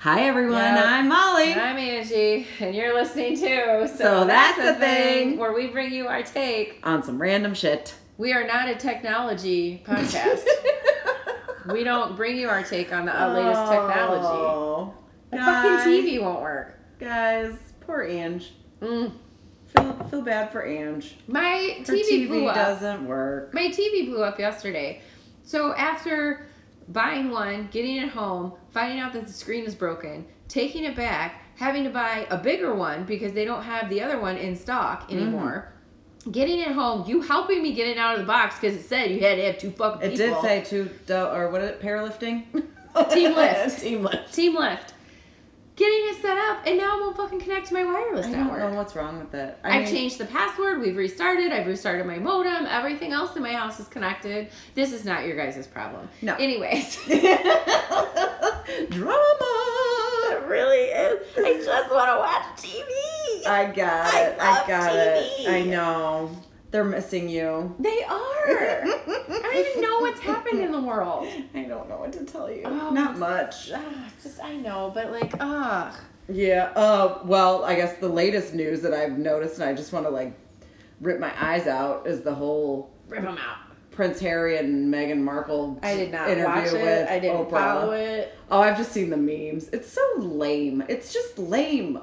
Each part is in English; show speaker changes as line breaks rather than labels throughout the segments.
Hi everyone,
Yep.
I'm Molly.
I'm Angie, and you're listening too. So,
So that's the thing.
where we bring you our take.
On some random shit.
We are not a technology podcast. we don't bring you our take on the latest technology.
Oh,
The
guys,
fucking TV won't work.
Guys, poor Ange.
Mm.
Feel feel bad for Ange.
My
Her
TV,
TV,
blew up.
doesn't work.
My TV blew up yesterday. So after buying one, getting it home, finding out that the screen is broken, taking it back, having to buy a bigger one because they don't have the other one in stock
Mm-hmm.
anymore. Getting it home, you helping me get it out of the box because it said you had to have two fucking people.
It
people.
did say two or what is it? Powerlifting.
Team lift.
Team lift.
Team lift. Getting it set up, and now it won't fucking connect to my wireless
I don't know what's wrong with it. I
I've
mean,
changed the password. We've restarted. I've restarted my modem. Everything else in my house is connected. This is not your guys' problem.
No.
Anyways,
drama.
it really is. I just want to watch TV.
I got
I
it. I,
love
got
TV.
it. I know. They're missing you.
they are. I don't even know what's happened in the world.
I don't know what to tell you.
Oh,
Not much.
Ah, just I know, but like, ugh.
Yeah. Uh. Well, I guess the latest news that I've noticed, and I just want to like rip my eyes out, is the whole
Rip them out.
Prince Harry and Meghan Markle
I did not
interview
watch
with
it. I didn't
Oprah.
follow it.
Oh, I've just seen the memes. It's so lame. It's just lame.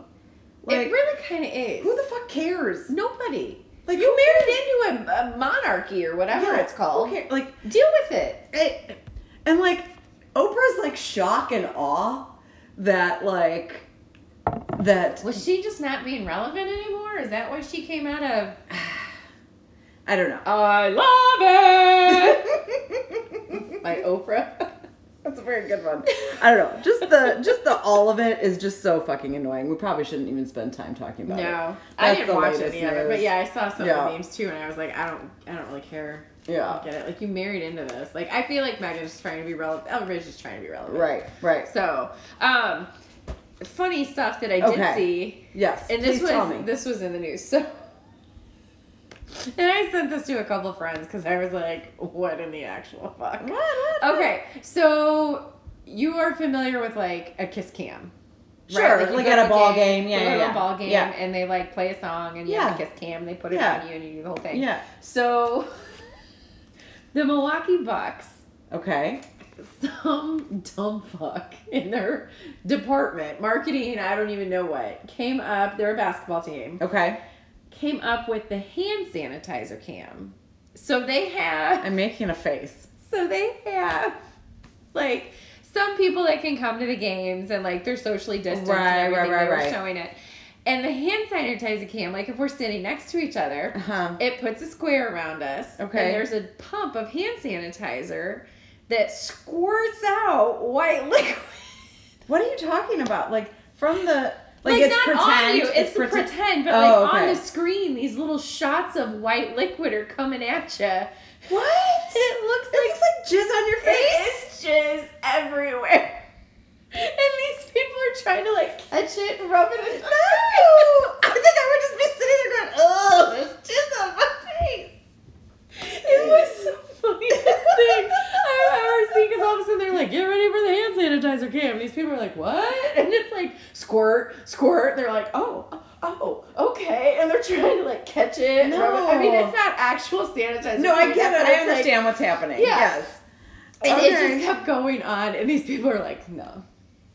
Like,
it really kind of is.
who the fuck cares?
Nobody.
Like,
You married into a, a monarchy or whatever
Yeah,
it's called.
cares? Like,
Deal with it.
it, and like Oprah's like shock and awe that like that
Was she just not being relevant anymore? Is that why she came out of
I don't know.
I love it by Oprah?
That's a very good one. I don't know. Just the just the all of it is just so fucking annoying. We probably shouldn't even spend time talking about it.
No, I didn't watch any of it, but yeah, I saw some
Yeah.
of the memes too, and I was like, I don't, I don't really care.
Yeah.
get it. Like you married into this. Like I feel like Meghan's just trying to be relevant. Everybody's just trying to be relevant.
Right, right.
So, um, funny stuff that I did
Okay.
see.
Yes.
And this
please
was this was in the news. So, and I sent this to a couple friends because I was like, "What in the actual fuck?"
What? What?
Okay, so you are familiar with like a kiss cam,
Sure,
you
like
go
at a ball game. Yeah,
you
yeah,
a
yeah.
ball game,
Yeah.
and they like play a song, and you have a kiss cam. They put it
Yeah.
on you, and you do the whole thing.
Yeah.
So, the Milwaukee Bucks
Okay.
some dumb fuck in their department, marketing, I don't even know what, came up, they're a basketball team,
Okay.
Came up with the hand sanitizer cam. So they have,
I'm making a face.
so they have, like, some people that can come to the games and, like, they're socially distanced
Right,
and everything,
right, right, right.
showing it. And the hand sanitizer cam, like, if we're sitting next to each other,
Uh-huh.
it puts a square around us.
Okay.
And there's a pump of hand sanitizer that squirts out white liquid.
What are you talking about? Like from the like,
Like,
it's
not
pretend.
on you, it's,
pretend.
pretend, but
Oh,
like
okay.
on the screen, these little shots of white liquid are coming at you.
What?
It looks
It looks like jizz on your face.
It's jizz everywhere. And these people are trying to like catch it and rub it in.
No! I think I would just be sitting there going, oh, there's jizz on my face.
It was the funniest thing I've ever seen because all of a sudden they're like, get ready for the hand sanitizer cam. And these people are like, what? And it's like, squirt, squirt. And they're like, oh, oh, okay. And they're trying to like catch it. it. I mean, it's not actual sanitizer.
No, I get it. I
it's like-
understand what's happening.
Yeah.
Yes.
and it just kept going on. And these people are like, no.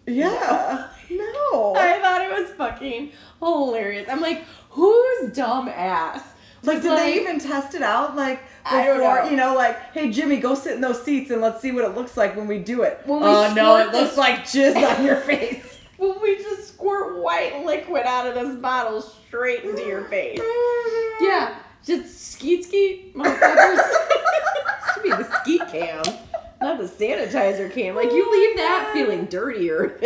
Yeah. No.
I thought it was fucking hilarious. I'm like, who's dumb ass?
like, did they even test it out? Like, before,
I don't know.
you know, like, hey, Jimmy, go sit in those seats and let's see what it looks like when we do it.
When we
oh, no, it looks like jizz on your face.
When we just squirt white liquid out of this bottle straight into your face. Yeah, just skeet skeet, motherfuckers. Should be the skeet cam, not the sanitizer cam. Like you oh leave that feeling dirtier.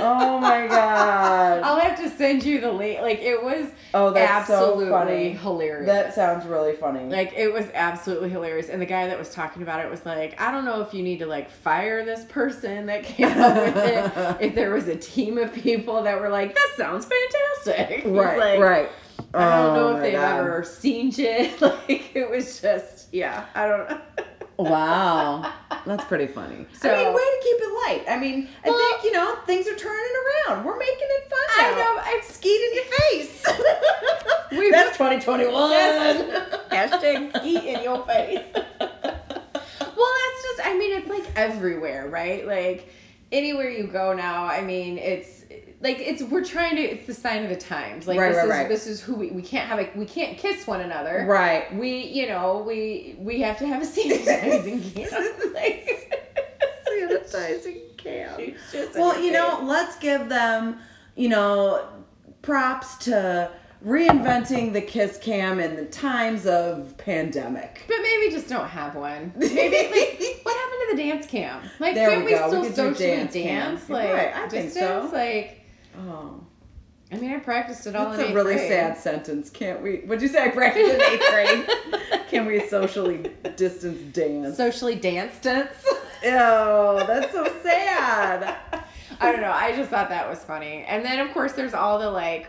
Oh my god.
I'll have to send you the link. Like it was
Oh, that's
absolutely
so funny.
hilarious.
That sounds really funny.
like it was absolutely hilarious. And the guy that was talking about it was like, I don't know if you need to like fire this person that came up with it. If there was a team of people that were like, that sounds fantastic.
Right,
like,
right.
I don't
Oh
know if they've
God.
ever seen shit. Like it was just, yeah, I don't know.
Wow, that's pretty funny.
So-
I mean, way to keep it light. I mean, I think you know things are turning around. We're making it fun.
I
now.
know, I've
skied in your face.
We
that's 2021.
Hashtag skeet in your face. well, that's just, I mean, it's like everywhere, right? Like anywhere you go now, I mean, it's like it's we're trying to it's the sign of the times like
Right,
this
right,
is
right.
this is who we we can't have a we can't kiss one another
right.
we you know we we have to have a sanitizing can like
Sanitizing camp.
It's just in
Well, you know, let's give them, you know, props to reinventing the kiss cam in the times of pandemic.
But maybe just don't have one. Maybe like what happened to the dance cam? Like
There
can't
we
we,
go. We
still
do
socially
dance
dance? Like
Right, I think so.
Like
Oh,
I mean I practiced it all
that's a really
grade.
sad sentence. Can't we? Would you say I practiced in eighth grade? Can we socially distance dance?
Socially dance dance.
Ew, that's so sad.
I don't know. I just thought that was funny. And then of course there's all the like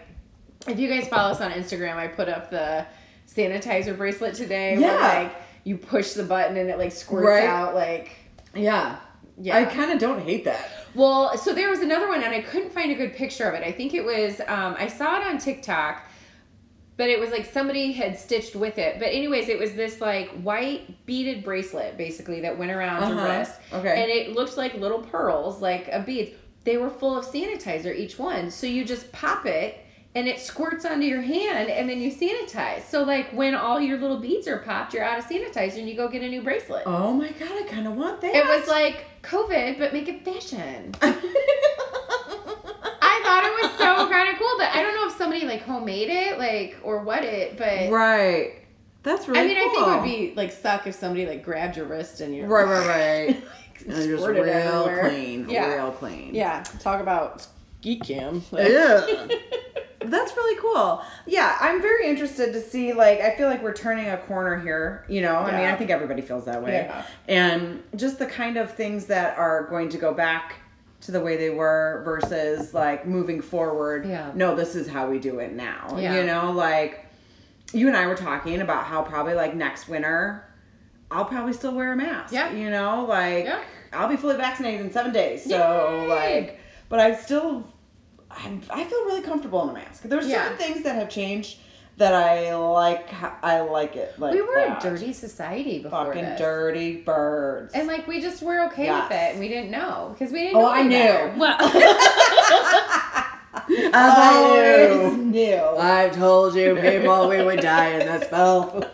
if you guys follow us on Instagram, I put up the sanitizer bracelet today
Yeah.
where like you push the button and it like squirts
Right.
out like
Yeah.
yeah.
I kind of don't hate that.
Well, so there was another one, and I couldn't find a good picture of it. I think it was, um, I saw it on TikTok, but it was like somebody had stitched with it. But, anyways, it was this like white beaded bracelet basically that went around your
Uh-huh.
wrist.
Okay.
And it looked like little pearls, like a beads. They were full of sanitizer, each one. So you just pop it. And it squirts onto your hand, and then you sanitize. So, like when all your little beads are popped, you're out of sanitizer, and you go get a new bracelet.
Oh my god, I kind of want that.
It was like COVID, but make it fashion. I thought it was so kind of cool, but I don't know if somebody like homemade it, like or what it. But
right. That's really.
I mean, I think it would be like suck if somebody like grabbed your wrist and you
Right, right, right. And just real
everywhere.
clean,
Yeah.
real clean.
Yeah, talk about geek cam.
Yeah. That's really cool. Yeah, I'm very interested to see. Like, I feel like we're turning a corner here. You know, I mean, I think everybody feels that way.
Yeah.
And just the kind of things that are going to go back to the way they were versus like moving forward.
Yeah.
No, this is how we do it now.
Yeah.
You know, like you and I were talking about how probably like next winter, I'll probably still wear a mask.
Yeah.
You know, like
Yeah.
I'll be fully vaccinated in seven days. So
Yay.
like, but I still, I, I feel really comfortable in a mask. There's
Yeah.
certain things that have changed that I like. I like it. Like
we were
that.
a dirty society before
fucking
this.
dirty birds.
And like we just were okay with it, and we didn't know because we didn't. Know.
Oh,
know
I
any
knew.
better. Well,
I
always
knew. I've told you people we would die in this film.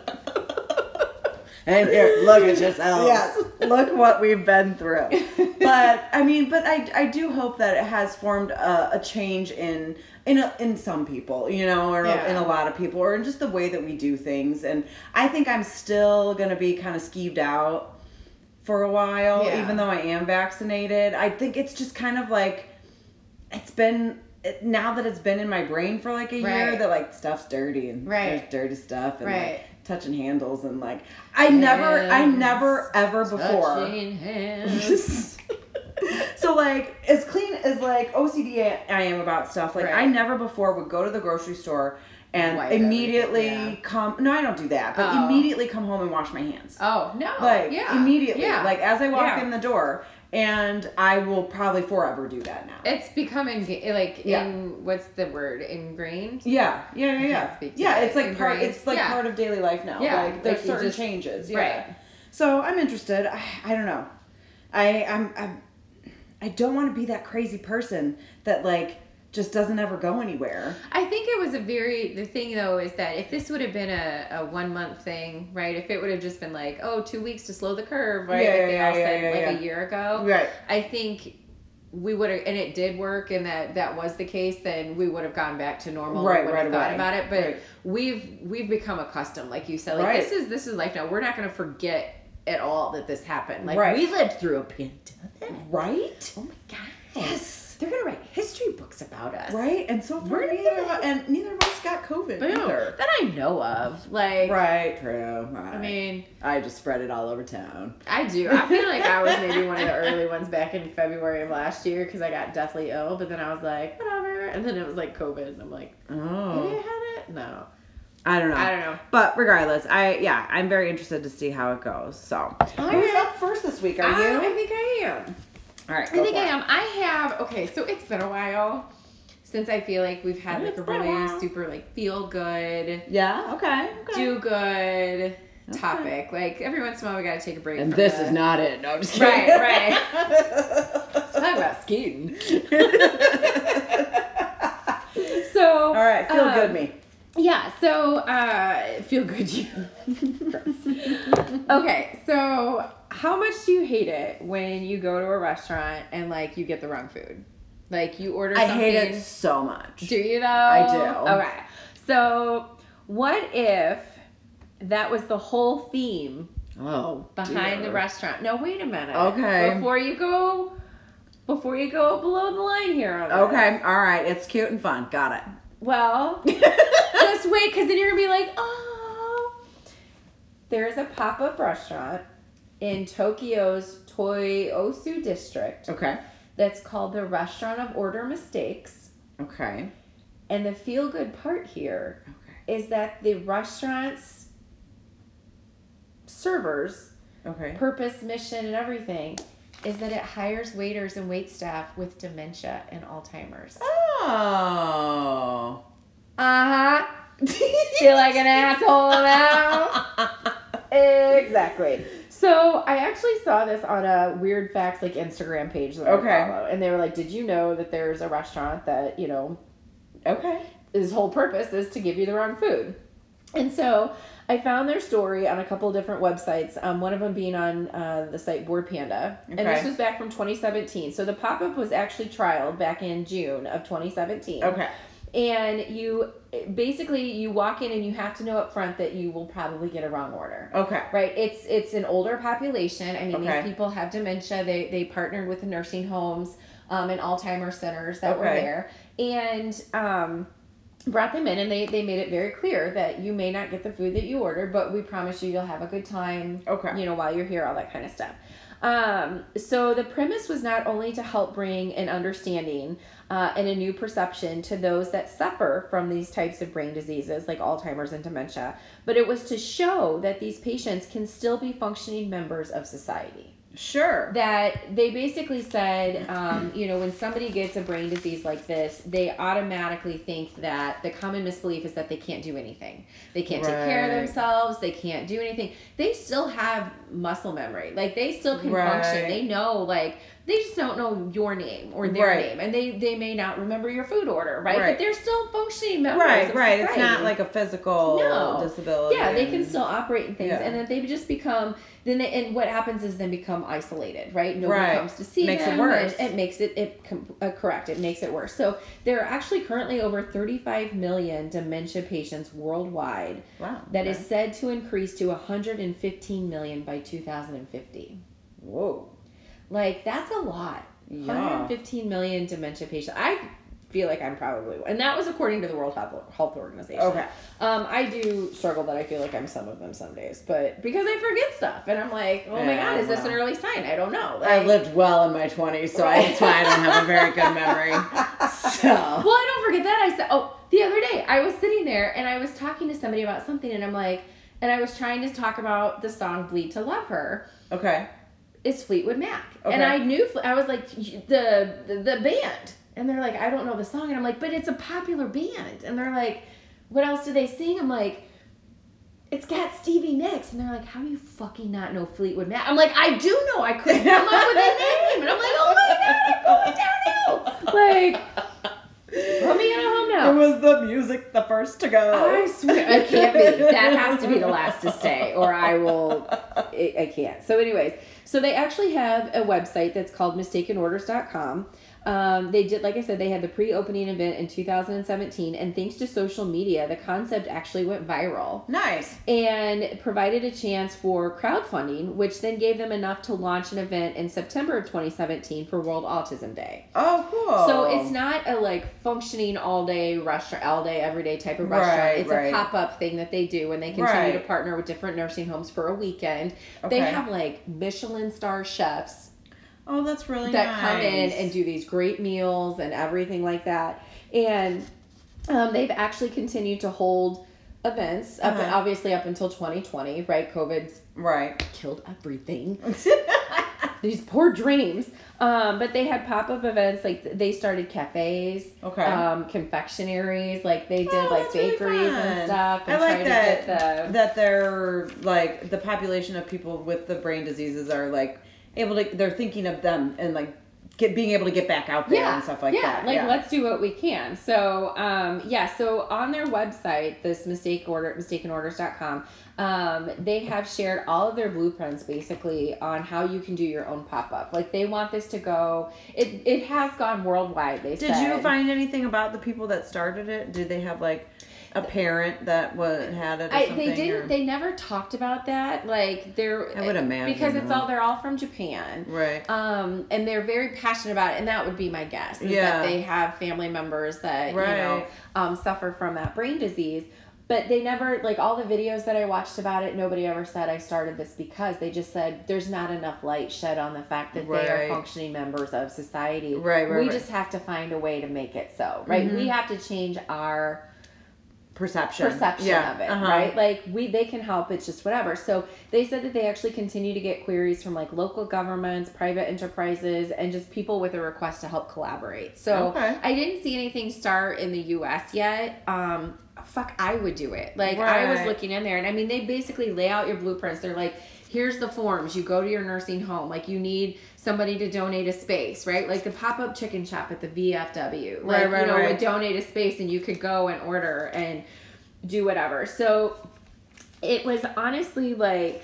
And here, look at yourselves. Yes, look what we've been through. But I mean, but I, I do hope that it has formed a, a change in in a, in some people, you know, or
Yeah.
in a lot of people, or in just the way that we do things. And I think I'm still gonna be kind of skeeved out for a while,
Yeah.
even though I am vaccinated. I think it's just kind of like it's been now that it's been in my brain for like a year that like stuff's dirty and
Right.
there's dirty stuff and
Right.
like touching handles and like I never I never ever before
hands.
so like as clean as like OCD I am about stuff like
Right.
I never before would go to the grocery store and
Wipe
immediately
yeah.
come no I don't do that but
Oh.
immediately come home and wash my hands
Oh no!
like
yeah,
immediately
Yeah.
like as I walk
Yeah.
in the door and I will probably forever do that now
It's becoming like
Yeah.
in what's the word ingrained?
Yeah, yeah, yeah, yeah. Yeah, it's like part. It's like
Yeah.
part of daily life now.
Yeah,
like there's
like
certain
just-
changes. Yeah.
right.
So I'm interested. I, I don't know. I I'm, I'm I don't want to be that crazy person that like just doesn't ever go anywhere.
I think it was a very the thing though is that if this would have been a, a one month thing, right? If it would have just been like oh two weeks to slow the curve, right?
Yeah,
like
yeah,
they
yeah,
all said
yeah,
like
yeah.
a year ago,
Right.
I think we would have, and it did work, and that that was the case. Then we would have gone back to normal.
Right,
and would
right
have thought
away.
about it, but
Right.
we've we've become accustomed, like you said, like
Right.
this is this is life now. We're not going to forget at all that this happened. Like
Right.
we lived through a pandemic.
Right.
Oh my god!
Yes.
They're gonna write history books about us,
Right. And so far,
We're
neither of
gonna-
and neither of us got COVID either.
That I know of. Like,
Right. True. Right.
I mean,
I just spread it all over town.
I do. I feel like I was maybe one of the early ones back in February of last year because I got deathly ill, but then I was like, whatever. And then it was like COVID, and I'm like, oh, you
Oh.
had it? No.
I don't know.
I don't know.
But regardless, I yeah, I'm very interested to see how it goes. So who's up first this week? Are
I,
you?
I think I am.
All right.
I think I am. I have. Okay, so it's been a while since I feel like we've had like
It's
a
a
really
while.
super like feel good,
Yeah. Okay. okay.
do good topic. Like every once in a while, we got to take a break.
and this
the-
is not it. No, I'm just kidding.
right, right. Talk about skiing. so
All right. Feel
um,
good, me.
Yeah, so uh feel good you. okay, so how much do you hate it when you go to a restaurant and like you get the wrong food? Like you order
I hate it so much.
Do you though?
I do.
Okay. So what if that was the whole theme
Oh.
behind
dear.
the restaurant? No, wait a minute.
Okay.
Before you go before you go below the line here.
Okay. All right. It's cute and fun. Got it.
Well, just wait, because then you're gonna be like, oh. There's a pop up restaurant in Tokyo's Toyosu district
Okay.
that's called the Restaurant of Order Mistakes.
Okay.
And the feel good part here
Okay.
is that the restaurant's servers,
Okay.
purpose, mission, and everything is that it hires waiters and wait staff with dementia and Alzheimer's.
Oh.
Uh huh. Feel like an asshole now? exactly. So I actually saw this on a weird facts like Instagram page that
Okay.
I follow, and they were like, "Did you know that there's a restaurant that you know
Okay.
his whole purpose is to give you the wrong food?" And so I found their story on a couple different websites. Um, one of them being on uh, the site Bored Panda, and this was back from 2017. So the pop up was actually trialed back in June of 2017
Okay.
And you basically you walk in and you have to know up front that you will probably get a wrong order.
Okay.
right? It's it's an older population. I mean
Okay.
these people have dementia. They they partnered with the nursing homes um, and alzheimer's centers that were there. And um brought them in and they they made it very clear that you may not get the food that you ordered but we promise you you'll have a good time
Okay.
you know while you're here all that kind of stuff. Um, so the premise was not only to help bring an understanding uh, and a new perception to those that suffer from these types of brain diseases like alzheimer's and dementia. But it was to show that these patients can still be functioning members of society
Sure.
that they basically said, um, you know, when somebody gets a brain disease like this, they automatically think that the common misbelief is that they can't do anything. They can't take care of themselves. They can't do anything. They still have muscle memory. Like they still can
Right.
function. They know, like, they just don't know your name or their
Right.
name, and they they may not remember your food order, right?
Right.
But they're still functioning members.
Right. Right. It's not like a physical
No.
disability.
Yeah, they can still operate in things,
Yeah.
and then they just become. Then they, and what happens is then become isolated, right? Nobody
Right.
comes to see
Makes it worse.
and It makes it it uh, correct. It makes it worse. So there are actually currently over 35 million dementia patients worldwide.
Wow.
That is
okay.
said to increase to 115 million by 2050.
Whoa.
Like that's a lot.
Yeah.
115 million dementia patients. I feel like I'm probably, and that was according to the World Health, Health Organization.
Okay.
Um, I do struggle that I feel like I'm some of them some days, but because I forget stuff, and I'm like, oh my god, is this an early sign? I don't know.
I lived well in my 20s, so
Right.
that's why I don't have a very good memory. So.
Well, I don't forget that. I said, oh, the other day I was sitting there and I was talking to somebody about something, and I'm like, and I was trying to talk about the song "Bleed to Love Her."
Okay.
It's Fleetwood Mac, and I knew I was like the, the the band, and they're like, I don't know the song, and I'm like, but it's a popular band, and they're like, what else do they sing? I'm like. It's got Stevie Nicks, and they're like, "How do you fucking not know Fleetwood Mac?" I'm like, "I do know. I couldn't come up with a name," and I'm like, "Oh my god, I'm going downhill!" Like, put me in a home now.
It was the music the first to go.
I swear it can't be. That has to be the last to stay, or I will. I, I can't. So, anyways, so they actually have a website that's called MistakenOrders.com. Um, they did, like I said, they had the pre-opening event in 2017, and thanks to social media, the concept actually went viral
Nice.
and provided a chance for crowdfunding, which then gave them enough to launch an event in September of 2017 for World Autism Day.
Oh, cool.
So it's not a like functioning all day restaurant, all day, everyday type of restaurant.
Right,
it's
right.
a pop up thing that they do, and they continue to partner with different nursing homes for a weekend. They have like Michelin star chefs
Oh, that's really
that
nice.
come in and do these great meals and everything like that. And um, they've actually continued to hold events up uh-huh. obviously up until 2020 right covid
right
killed everything these poor dreams um, but they had pop-up events like they started cafes
okay
um, confectionaries like they did oh, like bakeries really and stuff and
i like that the... that they're like the population of people with the brain diseases are like able to they're thinking of them and like get being able to get back out there yeah. and stuff like
yeah,
that.
Like yeah, like let's do what we can. So um, yeah, so on their website, this mistake order mistakenorders.com, um, they have shared all of their blueprints basically on how you can do your own pop up. Like they want this to go. It it has gone worldwide. They
did
said.
you find anything about the people that started it? Did they have like a parent that was had it. I,
they didn't.
Or?
They never talked about that. Like they're.
I would imagine
because it's all they're all from Japan,
right?
Um, and they're very passionate about it, and that would be my guess. Yeah. That they have family members that right. you know um, suffer from that brain disease. But they never like all the videos that I watched about it. Nobody ever said I started this because they just said there's not enough light shed on the fact that right. they are functioning members of society.
Right, right.
We
right.
just have to find a way to make it so. Right. Mm-hmm. We have to change our
perception
perception yeah. of it uh-huh. right like we they can help it's just whatever so they said that they actually continue to get queries from like local governments private enterprises and just people with a request to help collaborate so
okay.
i didn't see anything start in the us yet um fuck i would do it like right. i was looking in there and i mean they basically lay out your blueprints they're like here's the forms. You go to your nursing home. Like you need somebody to donate a space right? Like the pop-up chicken shop at the vfw like right, right, you know right. would donate a space and you could go and order and do whatever. So it was honestly like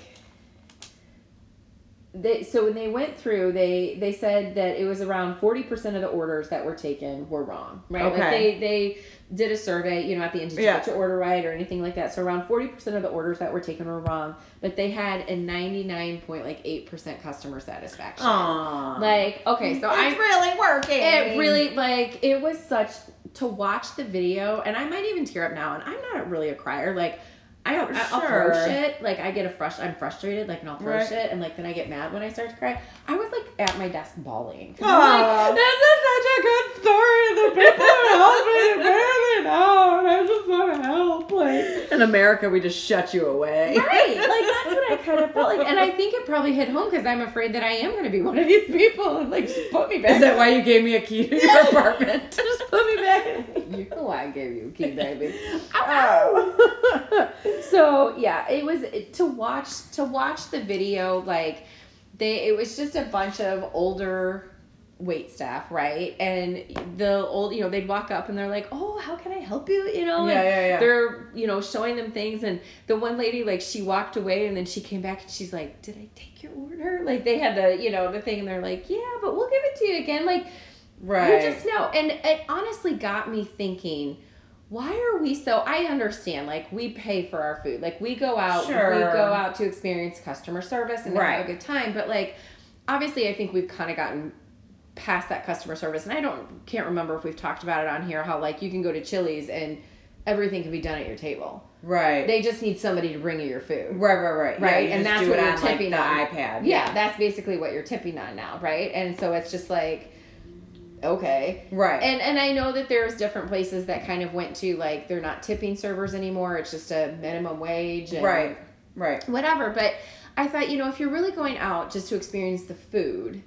they so when they went through they they said that it was around 40% of the orders that were taken were wrong right? Okay. like they they did a survey you know at the end did yeah. you order right or anything like that so around 40% of the orders that were taken were wrong but they had a 99.8% customer satisfaction
Aww.
like okay so
it's really working
it really like it was such to watch the video and i might even tear up now and i'm not really a crier like I don't. I'll throw shit. Like I get a frust. I'm frustrated. Like and I'll throw right. shit, and like then I get mad when I start to cry. I was like at my desk bawling. I'm like, this is such a good story. The people are helping barely know, and I just want to help. Like
in America, we just shut you away.
Right. Like that's what I kind of felt like, and I think it probably hit home because I'm afraid that I am going to be one of these people, and like just put me back.
Is that why you gave me a key to your apartment?
just put me back. You know why I gave you a key, baby. Oh so yeah, it was to watch to watch the video like they it was just a bunch of older wait staff, right? And the old, you know, they'd walk up and they're like, "Oh, how can I help you?" You know,
yeah, yeah, yeah.
They're, you know, showing them things, and the one lady, like, she walked away, and then she came back, and she's like, "Did I take your order?" Like, they had the, you know, the thing, and they're like, "Yeah, but we'll give it to you again." Like,
right?
You just know, and it honestly got me thinking why are we so i understand like we pay for our food like we go out sure. we go out to experience customer service and right. have a good time but like obviously i think we've kind of gotten past that customer service and i don't can't remember if we've talked about it on here how like you can go to chili's and everything can be done at your table.
Right.
They just need somebody to bring you your food.
Right right right.
Right yeah, and that's what you're tipping
like,
on.
ipad. Yeah.
yeah. that's basically what you're tipping on now right? And so it's just like okay.
Right.
And and i know that there's different places that kind of went to like they're not tipping servers anymore it's just a minimum wage
right right.
whatever but i thought you know if you're really going out just to experience the food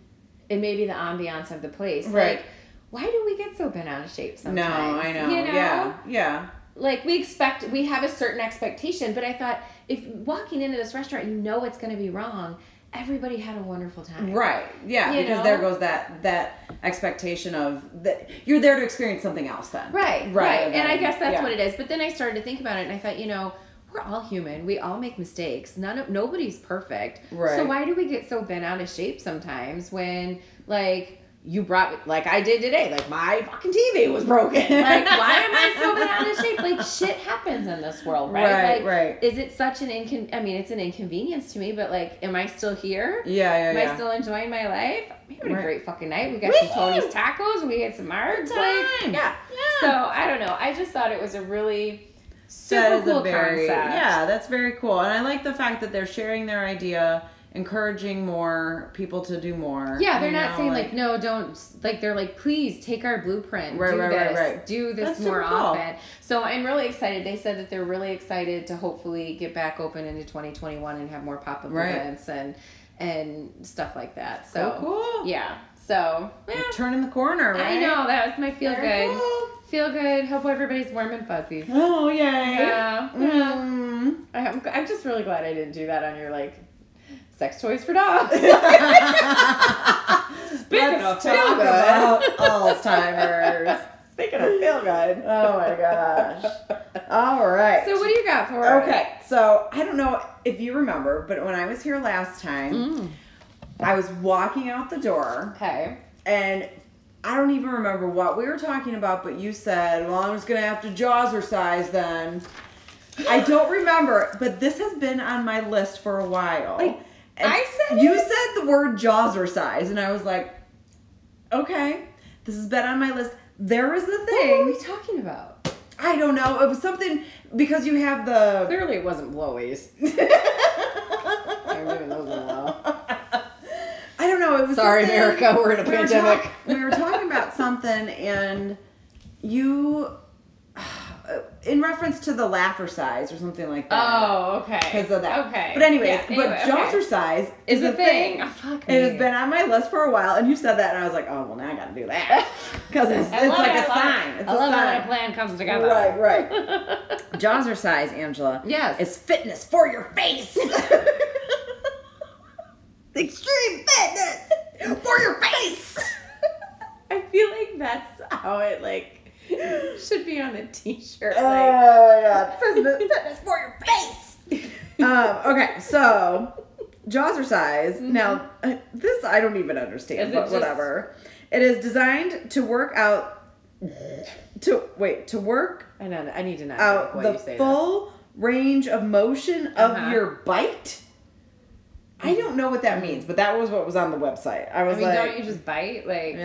and maybe the ambiance of the place
right
like why do we get so bent out of shape sometimes
no i know, you know? yeah yeah
like we expect we have a certain expectation but i thought if walking into this restaurant you know it's going to be wrong everybody had a wonderful time.
Right. Yeah, you because know? there goes that that expectation of that you're there to experience something else then.
Right. Right. right. And I guess that's yeah. what it is. But then I started to think about it and I thought, you know, we're all human. We all make mistakes. None of nobody's perfect.
Right.
So why do we get so bent out of shape sometimes when like you brought like I did today. Like my fucking TV was broken. like why am I so bent out of shape? Like shit happens in this world, right?
Right,
like,
right.
Is it such an incon? I mean, it's an inconvenience to me, but like, am I still here?
Yeah, yeah,
Am
yeah.
I still enjoying my life? We had right. a great fucking night. We got Woo-hoo! some Tony's tacos. We had some margs. Like, yeah. yeah. So I don't know. I just thought it was a really super cool
very,
concept.
Yeah, that's very cool, and I like the fact that they're sharing their idea encouraging more people to do more.
Yeah, they're not know, saying like, like, no, don't like they're like please take our blueprint, right, do right, this, right, right. do this That's more often. So I'm really excited. They said that they're really excited to hopefully get back open into 2021 and have more pop up events and and stuff like that. So
cool.
Yeah. So yeah.
turning the corner. Right?
I know that was my feel Very good. Cool. Feel good. Hope everybody's warm and fuzzy.
Oh yay!
Yeah. Mm. I'm, I'm just really glad I didn't do that on your like sex toys for dogs. Speaking
Let's of talk good. about Alzheimer's. Speaking of feel good. Oh my gosh. All right.
So what do you got for
us? Okay. So I don't know if you remember, but when I was here last time, mm. I was walking out the door.
Okay.
And I don't even remember what we were talking about, but you said, well, I'm just going to have to Jawzrsize then. I don't remember, but this has been on my list for a while.
Like, and I said
You
it?
said the word Jawzrsize, and I was like, okay, this has been on my list. There is the thing.
What were we talking about?
I don't know. It was something because you have the.
Clearly, it wasn't blowies.
It was
sorry, America. We're in a we pandemic.
Were talk, we were talking about something, and you in reference to the laugher size or something like that.
Oh, okay.
Because of that.
Okay.
But anyways, yeah, anyway, but Jawser okay. size is, a thing.
Oh, fuck
it has been on my list for a while, and you said that, and I was like, oh well, now I got to do that because it's, it's like it, a sign. It. It's
I
a
love
sign.
when a plan comes together.
Right, right. Jawzrsize, Angela.
Yes.
Is fitness for your face. Extreme fitness for your face.
I feel like that's how it like should be on a t-shirt.
Oh my god. Fitness for your face. um, okay, so Jawzrsize. Mm-hmm. Now, uh, this I don't even understand, but just... whatever. It is designed to work out. To wait to work.
I know. I need to know
out the full this. range of motion of uh-huh. your bite. I don't know what that means, but that was what was on the website. I was I mean, like,
don't you just bite like?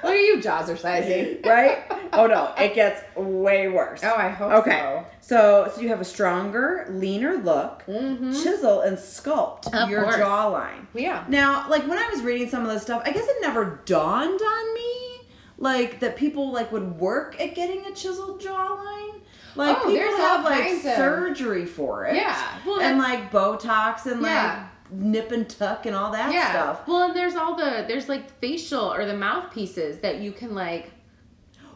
What are you Jawzrsizing?
right? Oh no, it gets way worse.
Oh, I hope
okay. so. So, so you have a stronger, leaner look, mm-hmm. chisel and sculpt of your course. jawline.
Yeah.
Now, like when I was reading some of this stuff, I guess it never dawned on me like that people like would work at getting a chiseled jawline. Like oh, people have like surgery for it.
Yeah.
Well, and like Botox and yeah. like nip and tuck and all that yeah. stuff.
Well, and there's all the there's like facial or the mouthpieces that you can like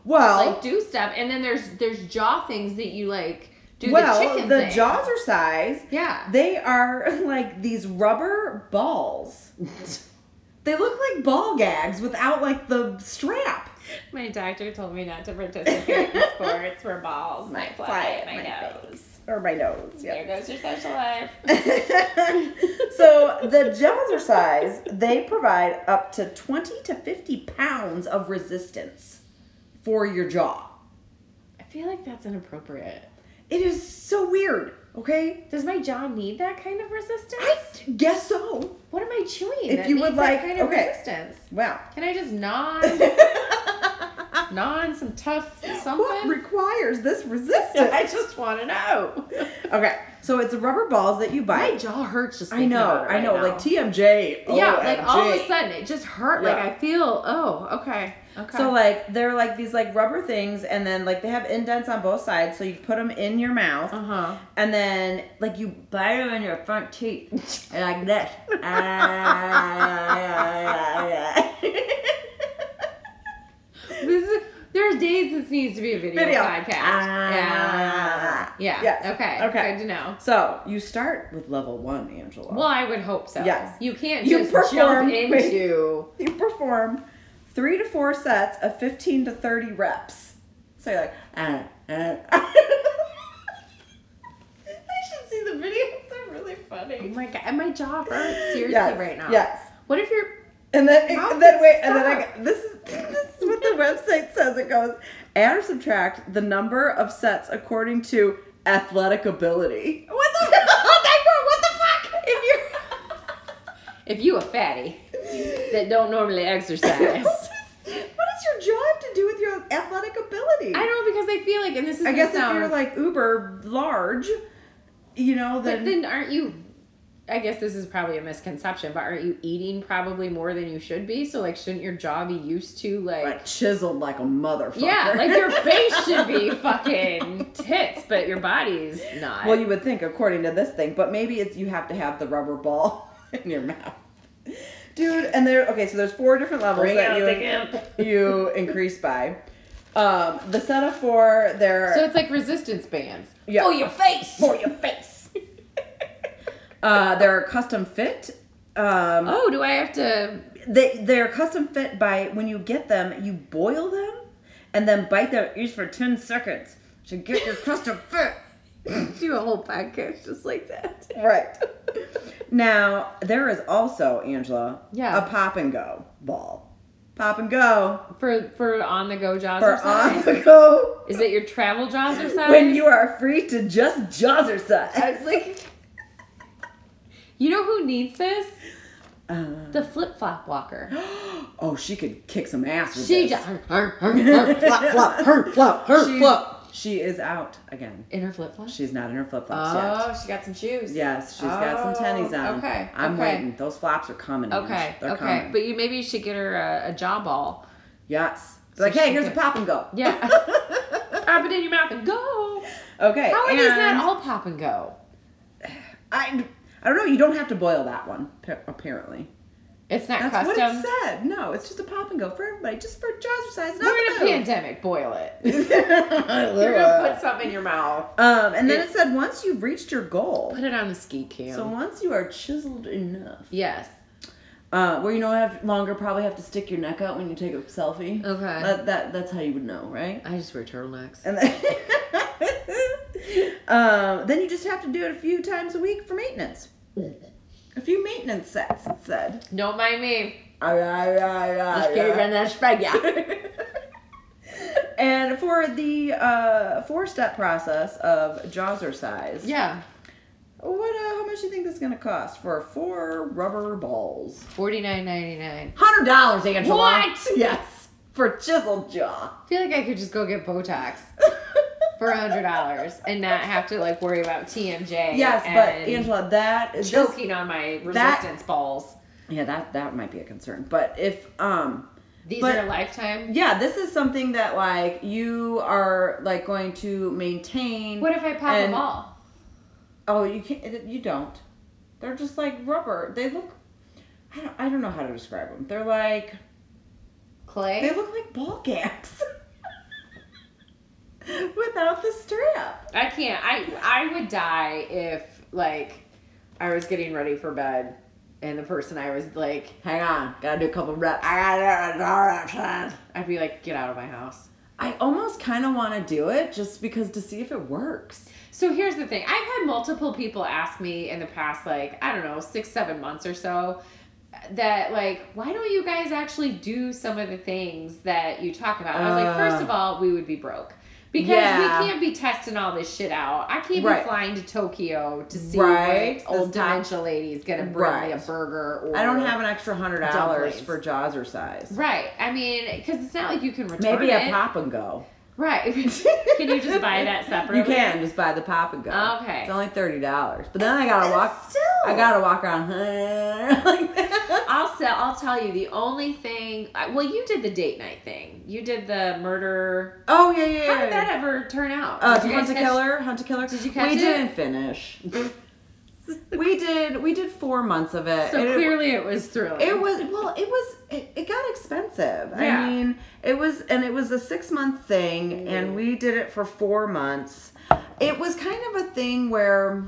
well
like do stuff, and then there's there's jaw things that you like do
well,
the chicken
the
thing.
Jawzrsize.
Yeah,
they are like these rubber balls. they look like ball gags without like the strap.
My doctor told me not to participate in sports where balls might fly at my, my nose. Face
or my nose.
Yeah. There goes your social life.
so the Jawzrsize, they provide up to 20 to 50 pounds of resistance for your jaw.
I feel like that's inappropriate.
It is so weird. Okay.
Does my jaw need that kind of resistance?
I guess so.
What am I chewing?
If you would like,
kind
of okay.
resistance.
Well,
can I just gnaw? gnaw some tough something?
What requires this resistance?
I just want to know.
okay, so it's rubber balls that you buy.
My jaw hurts just.
I know,
right
I know.
Now.
Like TMJ.
Yeah, like all of a sudden it just hurt. Yeah. Like I feel. Oh, okay. Okay.
So like they're like these like rubber things, and then like they have indents on both sides, so you put them in your mouth,
uh-huh.
and then like you bite them in your front teeth like this.
this is, there's days this needs to be a video, video. podcast. yeah. Yeah. Yes. Okay. Okay. Good to know.
So you start with level one, Angela.
Well, I would hope so.
Yes.
You can't you just perform, jump into.
You perform three to four sets of 15 to 30 reps. So you're like, uh, uh. I
should see the videos. They're really funny. Oh my god, and my jaw hurts seriously
yes,
right now.
Yes.
What if you're
and then, and then wait, and then I this is this is what the website says. It goes add or subtract the number of sets according to athletic ability.
What the fuck, what the fuck? If you if you a fatty that don't normally exercise.
what does your jaw have to do with your athletic ability?
I don't know because I feel like, and this is
I guess sound, if you're like uber large, you know, then
but then aren't you I guess this is probably a misconception, but aren't you eating probably more than you should be? So like, shouldn't your jaw be used to like,
like chiseled like a motherfucker?
Yeah, like your face should be fucking tits, but your body's not.
Well, you would think according to this thing, but maybe it's you have to have the rubber ball in your mouth, dude. And there, okay, so there's four different levels
Bring
that you you increase by. Um, the set of four, there.
So it's like resistance bands.
Yeah.
For your face.
For your face. uh, they're custom fit. Um,
oh, do I have to?
They they're custom fit by when you get them, you boil them, and then bite their ears for ten seconds to get your custom fit.
Do a whole podcast just like that.
Right. now there is also Angela.
Yeah.
A pop and go ball. Pop and go.
For for on the go jaws
For on the go.
Is it your travel size?
When you are free to just Jawzrsize.
I was like, you know who needs this?
Uh,
The flip flop walker.
oh, she could kick some ass with
She
this.
just her, her, her, flop flop her flop her
She-
flop.
She is out again.
In her flip flops?
She's not in her flip flops yet.
Oh, she got some shoes.
Yes, she's got some tennies on.
Oh, okay,
I'm
okay.
waiting. Those flops are coming.
Okay,
They're
okay,
coming.
but you maybe you should get her a, a jaw ball.
yes.
So
like, hey, here's
can-
a pop and go.
Yeah. Pop it in your mouth and go.
Okay.
How
and
these not all pop and go?
I, I don't know. You don't have to boil that one, apparently.
It's not custom.
That's what it said. No, it's just a pop and go for everybody, just for Jawzrsize.
Not We're in a pandemic. Boil it. You're gonna put something in your mouth.
um, and then
It-
it said once you've reached your goal.
Put it on the ski cam.
So once you are chiseled enough,
yes.
uh, where you no have longer probably have to stick your neck out when you take a selfie.
Okay.
That, that that's how you would know, right?
I just wear turtlenecks.
And then, um, then you just have to do it a few times a week for maintenance. A few maintenance sets, it said.
Don't mind me.
Ay, ay, ay, ay, ay. And for the uh, four-step process of Jawzrsize,
Yeah.
what? Uh, how much do you think this is gonna cost for four rubber balls?
Forty nine ninety nine.
Hundred dollars, Angela.
What?
Yes, for chiseled jaw.
I feel like I could just go get Botox for a hundred dollars and not have to like worry about TMJ.
Yes,
and
but Angela, that is just
choking on my
that-
resistance balls.
yeah, that that might be a concern. But if um
These
but-
are a lifetime.
yeah, this is something that like you are like going to maintain.
What if I pop
And-
them all?
Oh, you can't. You don't. They're just like rubber. They look. I don't. I don't know how to describe them. They're like.
Clay.
They look like ball gacks. Without the strap.
I can't. I I would die if like I was getting ready for bed and the person I was like
Hang on, gotta do a couple reps.
I got it. I'd be like, get out of my house.
I almost kind of want to do it just because to see if it works.
So here's the thing. I've had multiple people ask me in the past, like, I don't know, six, seven months or so, that, like, why don't you guys actually do some of the things that you talk about? And I was like,
Uh.
first of all, we would be broke. Because
Yeah.
we can't be testing all this shit out. I can't
Right.
be flying to Tokyo to see
Right.
what old dementia lady's gonna bring me a burger or
I don't have an extra hundred dollars for Jawzrsize.
Right. I mean, because it's not like you can return
Maybe
it.
a pop and go.
Right. can you just buy that separately?
You can just buy the pop and go.
Okay.
It's only thirty dollars, but then I gotta walk.
Still.
I gotta walk around like that.
I'll sell. I'll tell you the only thing. Well, you did the date night thing. You did the murder.
Oh yeah, yeah.
How did
yeah.
that ever turn out?
Uh,
Did you
Hunt a Killer, Hunt a Killer.
Did you catch
We
it?
didn't finish. we did. We did four months of it.
So
and it-
clearly, it, was thrilling.
It was well. It was. It, it got expensive.
Yeah.
I mean, it was, and it was a six month thing, and we did it for four months. It was kind of a thing where,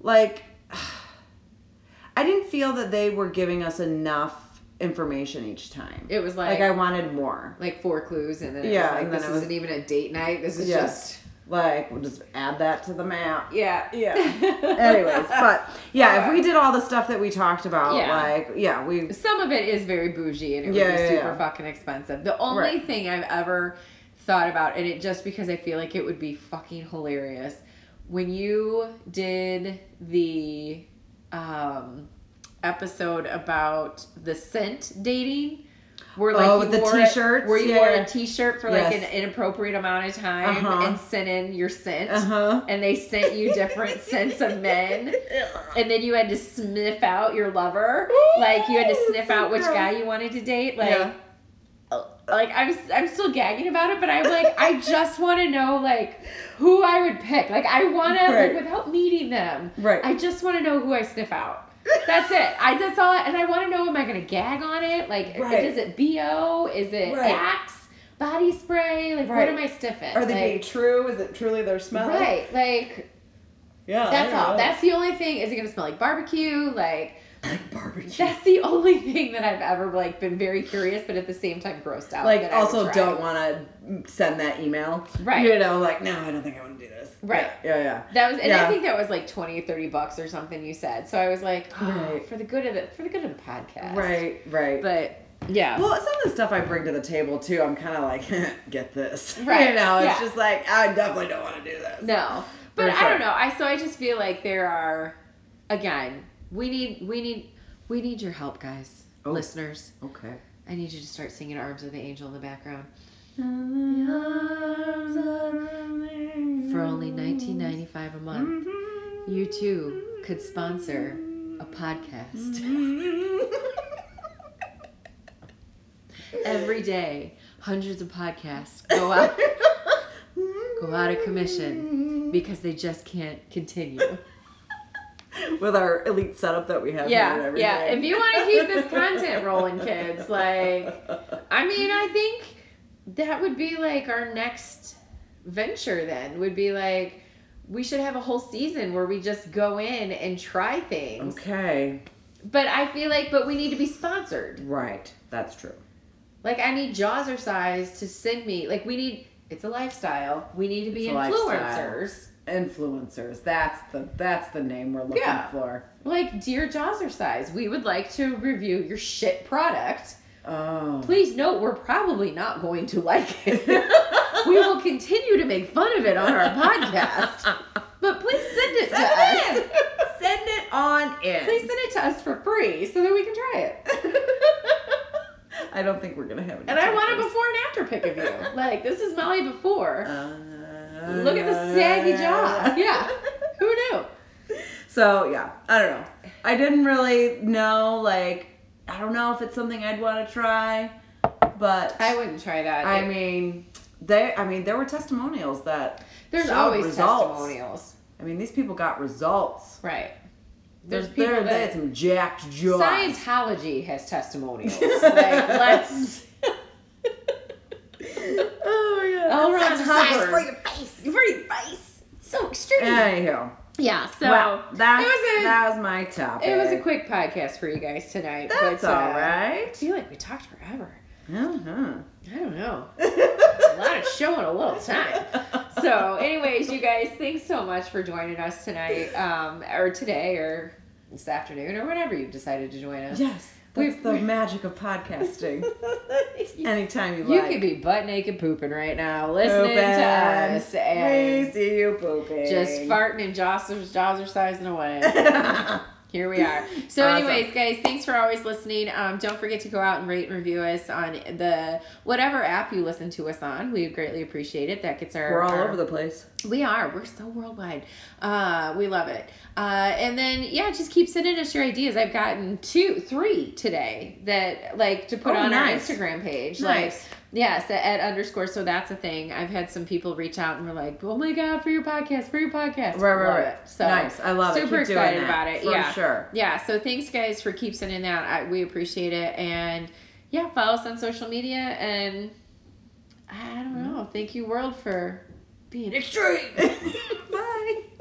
like, I didn't feel that they were giving us enough information each time.
It was
like,
like
I wanted more.
like four clues, and then it
Yeah,
was like
and then
this
was-
isn't even a date night. This is
Yeah.
just
Like, we'll just add that to the map.
yeah,
Yeah. Anyways, but yeah, if we did all the stuff that we talked about,
Yeah.
like, yeah, we
Some of it is very bougie and it
Yeah,
would be
yeah,
super
yeah.
fucking expensive. The only
Right.
thing I've ever thought about, and it just because I feel like it would be fucking hilarious, when you did the um, episode about the scent dating, Where like oh, the t-shirts, where you yeah. wore a t-shirt for like an inappropriate amount of time uh-huh. and sent in your scent, uh-huh. and they sent you different scents of men, and then you had to sniff out your lover, like you had to sniff out which guy you wanted to date, like. Yeah like I'm I'm still gagging about it, but I'm like I just want to know like who I would pick. Like I want to like without meeting them. Right. I just want to know who I sniff out. That's it. I just saw it, and I want to know: Am I going to gag on it? Like, right. is it bo? Is it right. axe? Body spray? Like, right. what am I sniffing?
Are they
like,
being true? Is it truly their smell?
Right. Like. Yeah. That's all. Know. That's the only thing. Is it going to smell like barbecue? Like
like barbecue.
That's the only thing that I've ever like been very curious, but at the same time grossed out.
Like also don't want to send that email. Right. You know, like no, I don't think I
Right.
Yeah, yeah. yeah.
That was, and yeah. I think that was like 20 30 bucks or something you said. So I was like, oh, right. for the good of the for the good of the podcast.
Right. Right.
But yeah.
Well, some of the stuff I bring to the table too, I'm kind of like, get this. Right. You know, it's yeah. just like I definitely don't want to do this.
No. But I don't know. I so I just feel like there are, again, we need we need we need your help, guys, oh. listeners.
Okay.
I need you to start singing "Arms of the Angel" in the background. For only nineteen ninety five a month, mm-hmm. you too could sponsor a podcast. Mm-hmm. Every day, hundreds of podcasts go out go out of commission because they just can't continue.
with our elite setup that we have.
Yeah, yeah. If you want to keep this content rolling, kids, like, I mean, I think that would be like our next venture. Then would be like we should have a whole season where we just go in and try things.
Okay.
But I feel like, but we need to be sponsored.
Right. That's true.
Like I need Jawzrsize to send me. Like we need. It's a lifestyle. We need to be influencers
influencers. That's the that's the name we're looking yeah. for.
Like dear Jazzercise, we would like to review your shit product.
Oh.
Please note we're probably not going to like it. we will continue to make fun of it on our podcast. But please send it send to it us. In.
Send it on in.
Please send it to us for free so that we can try it.
I don't think we're gonna have
it. And I want a before and after pic of you. Like this is Molly before. Uh, Look at the saggy jaw. Yeah. Who knew?
So yeah, I don't know. I didn't really know like I don't know if it's something I'd want to try, but
I wouldn't try that.
I it, mean, they. I mean, there were testimonials that
there's always results. testimonials.
I mean, these people got results.
Right.
There's people that they had some jacked jaws.
Scientology has testimonials. like, let's.
oh my god.
All around Hubbard pretty face. So extreme.
Anywho.
Yeah, so well,
that was a, that was my topic.
It was a quick podcast for you guys tonight.
That's but, all uh, right.
I feel like we talked forever.
Uh-huh.
I don't know. a lot of show in a little time. So, anyways, you guys, thanks so much for joining us tonight, um, or today, or this afternoon, or whenever you've decided to join us.
Yes. That's the magic of podcasting. Anytime you, like.
you could be butt naked pooping right now, listening pooping. to us, and
we see you pooping,
just farting and josters, sizing away. Here we are. So, awesome. anyways, guys, thanks for always listening. Um, don't forget to go out and rate and review us on the whatever app you listen to us on. We greatly appreciate it. That gets our.
We're all
our,
over the place.
We are. We're so worldwide. Uh, we love it. Uh, and then yeah, just keep sending us your ideas. I've gotten two, three today that like to put oh, on nice. our Instagram page. Nice. Like Yes, at underscore. So that's a thing. I've had some people reach out and were like, "Oh my god, for your podcast, for your podcast."
Right, right, right. So nice. I love
super
it.
Super excited about it.
For
yeah,
sure.
Yeah. So thanks, guys, for keep sending that. I, we appreciate it, and yeah, follow us on social media. And I don't know. Thank you, world, for being extreme.